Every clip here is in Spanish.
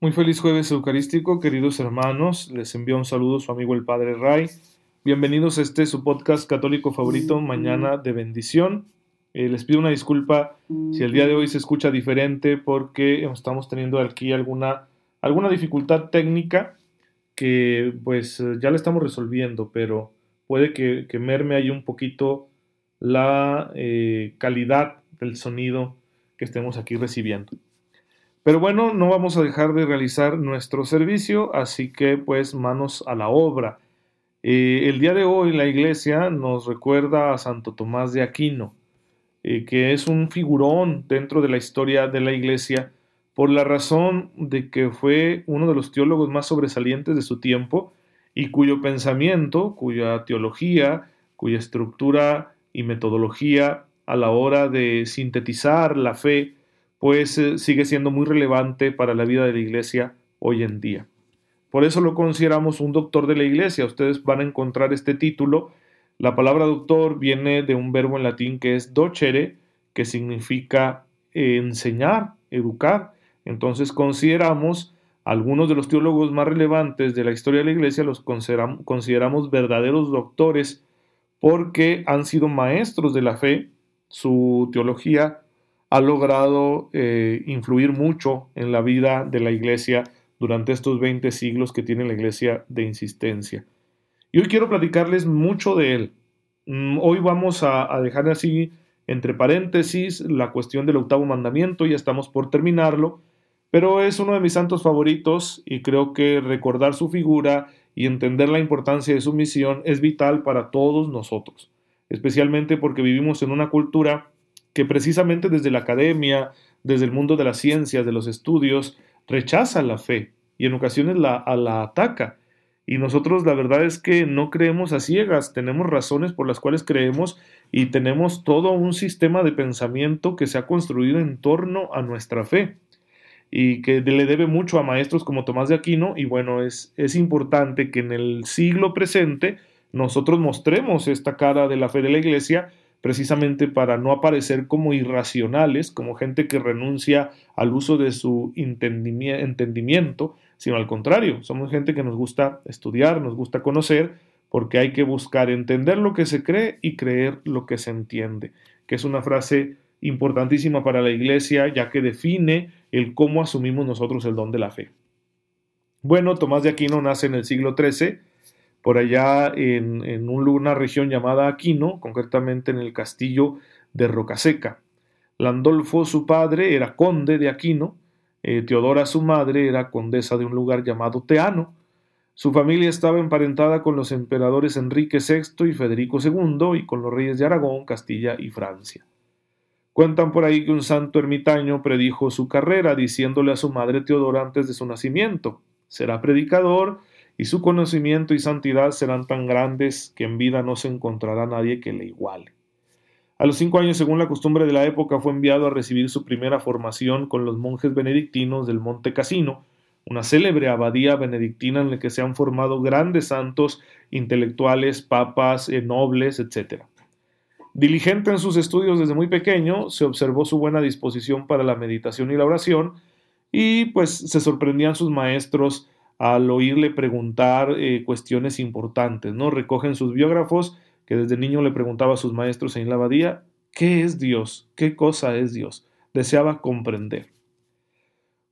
Muy feliz jueves eucarístico, queridos hermanos. Les envío un saludo su amigo el Padre Ray. Bienvenidos a este su podcast católico favorito, Mañana de Bendición. Eh, les pido una disculpa si el día de hoy se escucha diferente porque estamos teniendo aquí alguna, alguna dificultad técnica que pues ya la estamos resolviendo, pero puede que, merme ahí un poquito la eh, calidad del sonido que estemos aquí recibiendo. Pero bueno, no vamos a dejar de realizar nuestro servicio, así que pues manos a la obra. Eh, el día de hoy la iglesia nos recuerda a Santo Tomás de Aquino, eh, que es un figurón dentro de la historia de la iglesia por la razón de que fue uno de los teólogos más sobresalientes de su tiempo y cuyo pensamiento, cuya teología, cuya estructura y metodología a la hora de sintetizar la fe pues eh, sigue siendo muy relevante para la vida de la iglesia hoy en día. Por eso lo consideramos un doctor de la iglesia. Ustedes van a encontrar este título. La palabra doctor viene de un verbo en latín que es docere, que significa enseñar, educar. Entonces consideramos algunos de los teólogos más relevantes de la historia de la iglesia, los consideramos verdaderos doctores porque han sido maestros de la fe, su teología ha logrado eh, influir mucho en la vida de la iglesia durante estos 20 siglos que tiene la iglesia de insistencia. Y hoy quiero platicarles mucho de él. Mm, hoy vamos a, a dejar así entre paréntesis la cuestión del octavo mandamiento, ya estamos por terminarlo, pero es uno de mis santos favoritos y creo que recordar su figura y entender la importancia de su misión es vital para todos nosotros, especialmente porque vivimos en una cultura que precisamente desde la academia, desde el mundo de las ciencias, de los estudios, rechaza la fe y en ocasiones la, la ataca. Y nosotros la verdad es que no creemos a ciegas, tenemos razones por las cuales creemos y tenemos todo un sistema de pensamiento que se ha construido en torno a nuestra fe y que le debe mucho a maestros como Tomás de Aquino y bueno, es, es importante que en el siglo presente nosotros mostremos esta cara de la fe de la iglesia precisamente para no aparecer como irracionales, como gente que renuncia al uso de su entendimiento, sino al contrario, somos gente que nos gusta estudiar, nos gusta conocer, porque hay que buscar entender lo que se cree y creer lo que se entiende, que es una frase importantísima para la iglesia, ya que define el cómo asumimos nosotros el don de la fe. Bueno, Tomás de Aquino nace en el siglo XIII, por allá en, una región llamada Aquino, concretamente en el castillo de Rocaseca. Landolfo, su padre, era conde de Aquino, eh, Teodora, su madre, era condesa de un lugar llamado Teano. Su familia estaba emparentada con los emperadores Enrique VI y Federico II y con los reyes de Aragón, Castilla y Francia. Cuentan por ahí que un santo ermitaño predijo su carrera diciéndole a su madre Teodora antes de su nacimiento, será predicador y su conocimiento y santidad serán tan grandes que en vida no se encontrará nadie que le iguale. A los cinco años, según la costumbre de la época, fue enviado a recibir su primera formación con los monjes benedictinos del Monte Casino, una célebre abadía benedictina en la que se han formado grandes santos, intelectuales, papas, eh, nobles, etc. Diligente en sus estudios desde muy pequeño, se observó su buena disposición para la meditación y la oración, y pues se sorprendían sus maestros al oírle preguntar eh, cuestiones importantes, ¿no? Recogen sus biógrafos que desde niño le preguntaba a sus maestros en la abadía, ¿qué es Dios? ¿Qué cosa es Dios? Deseaba comprender.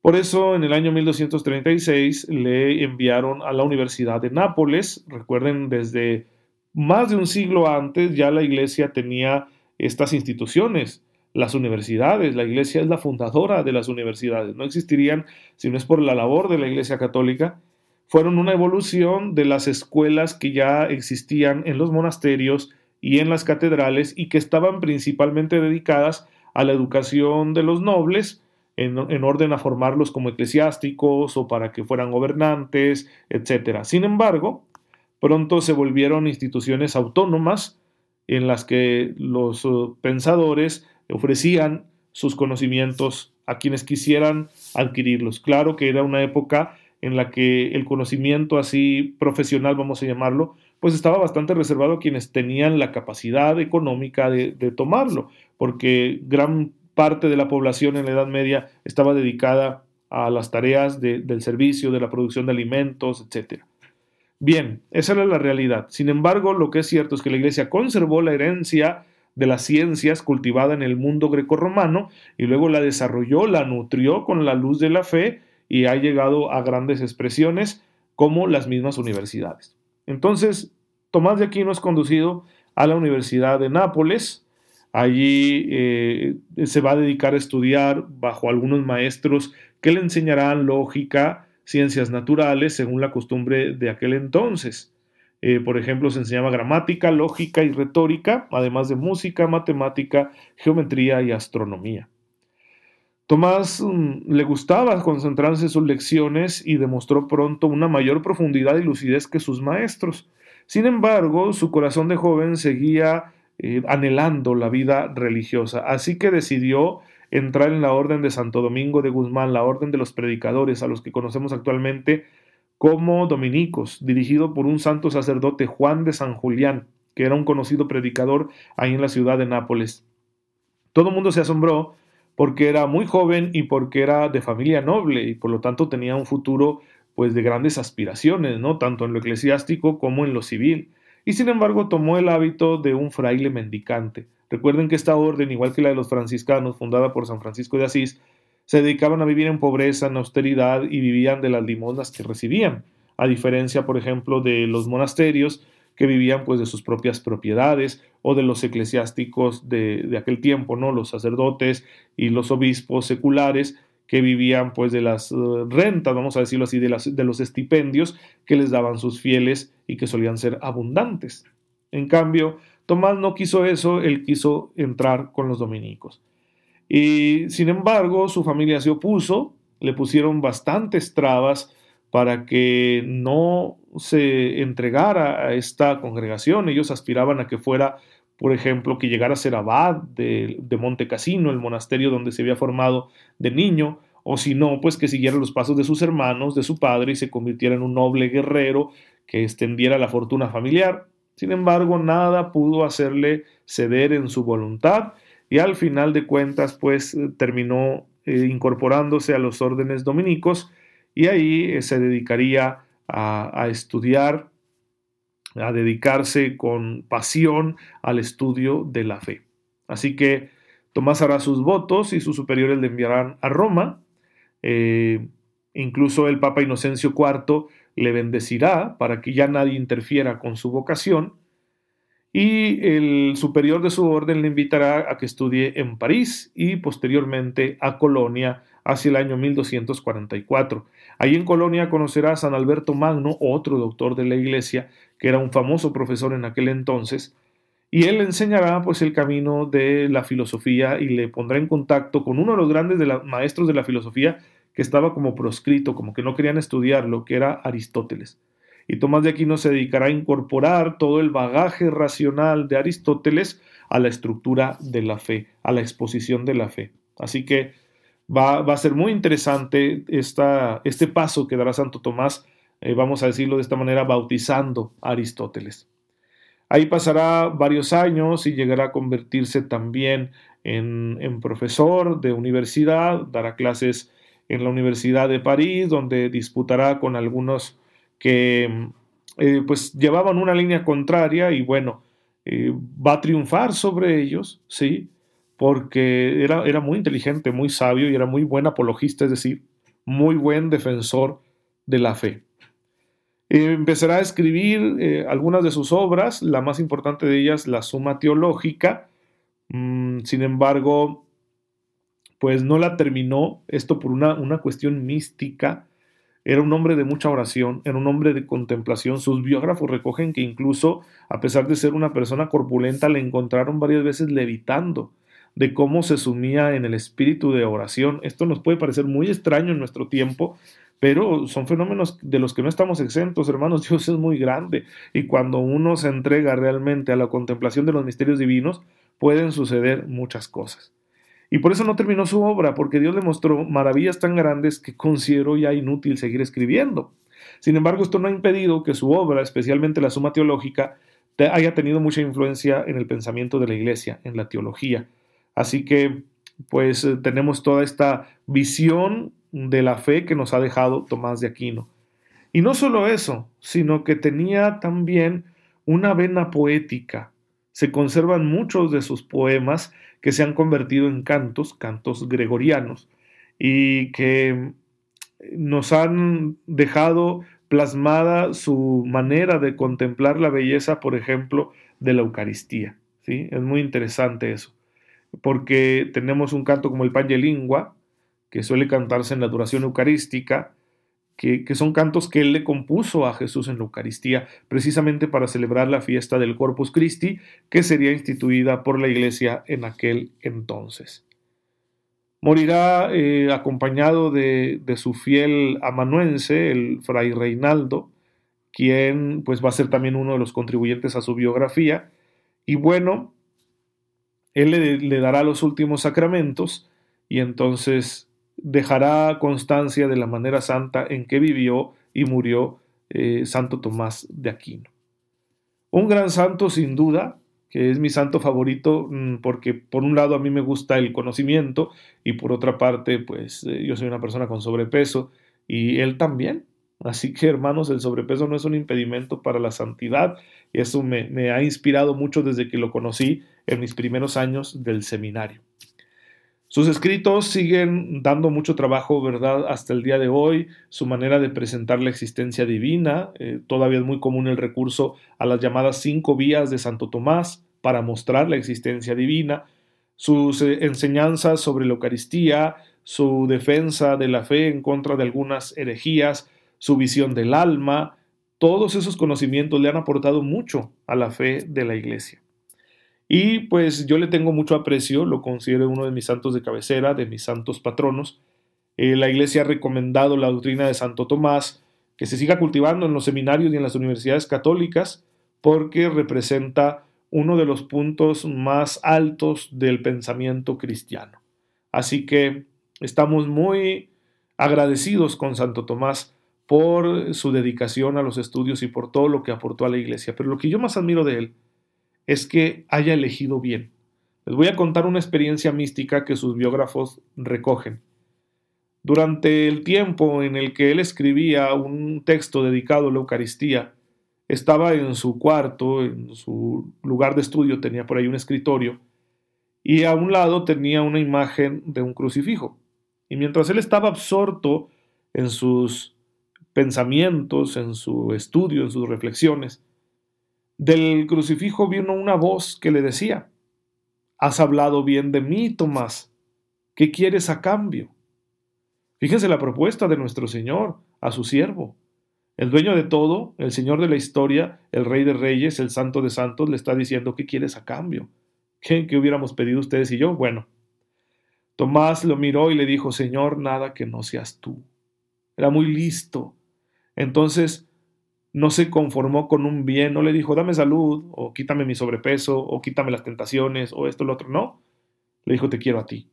Por eso, en el año 1236 le enviaron a la Universidad de Nápoles. Recuerden, desde más de un siglo antes ya la iglesia tenía estas instituciones las universidades. La iglesia es la fundadora de las universidades. No existirían si no es por la labor de la iglesia católica. Fueron una evolución de las escuelas que ya existían en los monasterios y en las catedrales y que estaban principalmente dedicadas a la educación de los nobles, en, orden a formarlos como eclesiásticos o para que fueran gobernantes, etc. Sin embargo, pronto se volvieron instituciones autónomas en las que los uh, pensadores ofrecían sus conocimientos a quienes quisieran adquirirlos. Claro que era una época en la que el conocimiento así profesional, vamos a llamarlo, pues estaba bastante reservado a quienes tenían la capacidad económica de, tomarlo, porque gran parte de la población en la Edad Media estaba dedicada a las tareas del servicio, de la producción de alimentos, etc. Bien, esa era la realidad. Sin embargo, lo que es cierto es que la Iglesia conservó la herencia de las ciencias cultivada en el mundo grecorromano y luego la desarrolló, la nutrió con la luz de la fe y ha llegado a grandes expresiones como las mismas universidades. Entonces, Tomás de Aquino es conducido a la Universidad de Nápoles. Allí eh, se va a dedicar a estudiar bajo algunos maestros que le enseñarán lógica, ciencias naturales, según la costumbre de aquel entonces. Eh, por ejemplo, se enseñaba gramática, lógica y retórica, además de música, matemática, geometría y astronomía. Tomás mm, le gustaba concentrarse en sus lecciones y demostró pronto una mayor profundidad y lucidez que sus maestros. Sin embargo, su corazón de joven seguía eh, anhelando la vida religiosa, así que decidió entrar en la orden de Santo Domingo de Guzmán, la orden de los predicadores, a los que conocemos actualmente como dominicos, dirigido por un santo sacerdote Juan de San Julián, que era un conocido predicador ahí en la ciudad de Nápoles. Todo el mundo se asombró porque era muy joven y porque era de familia noble y por lo tanto tenía un futuro pues de grandes aspiraciones, ¿no? Tanto en lo eclesiástico como en lo civil. Y sin embargo tomó el hábito de un fraile mendicante. Recuerden que esta orden, igual que la de los franciscanos, fundada por San Francisco de Asís, se dedicaban a vivir en pobreza, en austeridad y vivían de las limosnas que recibían, a diferencia, por ejemplo, de los monasterios que vivían pues de sus propias propiedades o de los eclesiásticos de, aquel tiempo, ¿no? Los sacerdotes y los obispos seculares que vivían pues de las eh, rentas, vamos a decirlo así, de, las, de los estipendios que les daban sus fieles y que solían ser abundantes. En cambio, Tomás no quiso eso, él quiso entrar con los dominicos. Y sin embargo, su familia se opuso, le pusieron bastantes trabas para que no se entregara a esta congregación. Ellos aspiraban a que fuera, por ejemplo, que llegara a ser abad de, Monte Cassino, el monasterio donde se había formado de niño, o si no, pues que siguiera los pasos de sus hermanos, de su padre, y se convirtiera en un noble guerrero que extendiera la fortuna familiar. Sin embargo, nada pudo hacerle ceder en su voluntad y al final de cuentas pues eh, terminó eh, incorporándose a los órdenes dominicos y ahí eh, se dedicaría a, a, estudiar, a dedicarse con pasión al estudio de la fe. Así que Tomás hará sus votos y sus superiores le enviarán a Roma. incluso el Papa Inocencio IV le bendecirá para que ya nadie interfiera con su vocación y el superior de su orden le invitará a que estudie en París y posteriormente a Colonia hacia el año 1244. Ahí en Colonia conocerá a San Alberto Magno, otro doctor de la iglesia, que era un famoso profesor en aquel entonces, y él le enseñará pues el camino de la filosofía y le pondrá en contacto con uno de los grandes de maestros de la filosofía que estaba como proscrito, como que no querían estudiarlo, que era Aristóteles. Y Tomás de Aquino se dedicará a incorporar todo el bagaje racional de Aristóteles a la estructura de la fe, a la exposición de la fe. Así que va, a ser muy interesante esta, este paso que dará Santo Tomás, eh, vamos a decirlo de esta manera, bautizando a Aristóteles. Ahí pasará varios años y llegará a convertirse también en, en, profesor de universidad, dará clases en la Universidad de París, donde disputará con algunos que eh, pues llevaban una línea contraria y bueno, eh, va a triunfar sobre ellos, ¿sí? Porque era, era muy inteligente, muy sabio y era muy buen apologista, es decir, muy buen defensor de la fe. Eh, empezará a escribir algunas de sus obras, la más importante de ellas, la Suma Teológica. Mm, sin embargo, pues no la terminó, esto por una, una cuestión mística era un hombre de mucha oración, era un hombre de contemplación. Sus biógrafos recogen que incluso, a pesar de ser una persona corpulenta, le encontraron varias veces levitando de cómo se sumía en el espíritu de oración. Esto nos puede parecer muy extraño en nuestro tiempo, pero son fenómenos de los que no estamos exentos, hermanos. Dios es muy grande y cuando uno se entrega realmente a la contemplación de los misterios divinos, pueden suceder muchas cosas. Y por eso no terminó su obra, porque Dios le mostró maravillas tan grandes que consideró ya inútil seguir escribiendo. Sin embargo, esto no ha impedido que su obra, especialmente la Suma Teológica, haya tenido mucha influencia en el pensamiento de la Iglesia, en la teología. Así que, pues, eh, tenemos toda esta visión de la fe que nos ha dejado Tomás de Aquino. Y no solo eso, sino que tenía también una vena poética. Se conservan muchos de sus poemas que se han convertido en cantos, cantos gregorianos, y que nos han dejado plasmada su manera de contemplar la belleza, por ejemplo, de la Eucaristía. ¿sí? Es muy interesante eso, porque tenemos un canto como el Pange Lingua, que suele cantarse en la duración eucarística, que, son cantos que él le compuso a Jesús en la Eucaristía, precisamente para celebrar la fiesta del Corpus Christi, que sería instituida por la Iglesia en aquel entonces. Morirá eh, acompañado de, su fiel amanuense, el fray Reinaldo, quien pues va a ser también uno de los contribuyentes a su biografía. Y bueno, él le dará los últimos sacramentos y entonces dejará constancia de la manera santa en que vivió y murió eh, Santo Tomás de Aquino. Un gran santo sin duda, que es mi santo favorito mm, porque por un lado a mí me gusta el conocimiento y por otra parte pues eh, yo soy una persona con sobrepeso y él también. Así que hermanos, el sobrepeso no es un impedimento para la santidad eso me ha inspirado mucho desde que lo conocí en mis primeros años del seminario. Sus escritos siguen dando mucho trabajo, ¿verdad?, hasta el día de hoy. Su manera de presentar la existencia divina, eh, todavía es muy común el recurso a las llamadas cinco vías de Santo Tomás para mostrar la existencia divina. Sus eh, enseñanzas sobre la Eucaristía, su defensa de la fe en contra de algunas herejías, su visión del alma, todos esos conocimientos le han aportado mucho a la fe de la Iglesia. Y pues yo le tengo mucho aprecio, lo considero uno de mis santos de cabecera, de mis santos patronos. Eh, la Iglesia ha recomendado la doctrina de Santo Tomás, que se siga cultivando en los seminarios y en las universidades católicas, porque representa uno de los puntos más altos del pensamiento cristiano. Así que estamos muy agradecidos con Santo Tomás por su dedicación a los estudios y por todo lo que aportó a la Iglesia. Pero lo que yo más admiro de él es que haya elegido bien. Les voy a contar una experiencia mística que sus biógrafos recogen. Durante el tiempo en el que él escribía un texto dedicado a la Eucaristía, estaba en su cuarto, en su lugar de estudio, tenía por ahí un escritorio, y a un lado tenía una imagen de un crucifijo. Y mientras él estaba absorto en sus pensamientos, en su estudio, en sus reflexiones, del crucifijo vino una voz que le decía, Has hablado bien de mí, Tomás. ¿Qué quieres a cambio? Fíjense la propuesta de nuestro Señor a su siervo. El dueño de todo, el Señor de la historia, el Rey de Reyes, el Santo de Santos, le está diciendo, ¿qué quieres a cambio? ¿Qué, ¿Qué, hubiéramos pedido ustedes y yo? Bueno, Tomás lo miró y le dijo, Señor, nada que no seas tú. Era muy listo. Entonces no se conformó con un bien, no le dijo, dame salud, o quítame mi sobrepeso, o quítame las tentaciones, o esto, lo otro, no. Le dijo, te quiero a ti.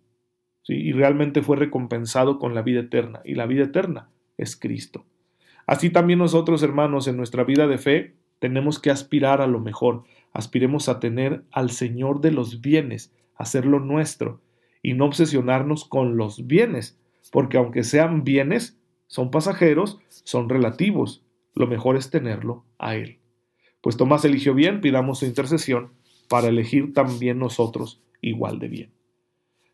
Y realmente fue recompensado con la vida eterna, y la vida eterna es Cristo. Así también nosotros, hermanos, en nuestra vida de fe, tenemos que aspirar a lo mejor, aspiremos a tener al Señor de los bienes, hacerlo nuestro, y no obsesionarnos con los bienes, porque aunque sean bienes, son pasajeros, son relativos, lo mejor es tenerlo a Él. Pues Tomás eligió bien, pidamos su intercesión para elegir también nosotros igual de bien.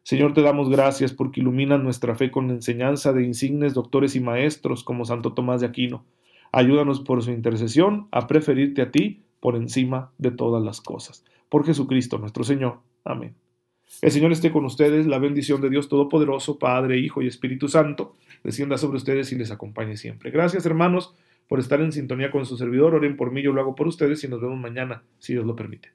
Señor, te damos gracias porque iluminas nuestra fe con enseñanza de insignes doctores y maestros como Santo Tomás de Aquino. Ayúdanos por su intercesión a preferirte a ti por encima de todas las cosas. Por Jesucristo nuestro Señor. Amén. El Señor esté con ustedes, la bendición de Dios Todopoderoso, Padre, Hijo y Espíritu Santo, descienda sobre ustedes y les acompañe siempre. Gracias, hermanos, por estar en sintonía con su servidor. Oren por mí, yo lo hago por ustedes y nos vemos mañana, si Dios lo permite.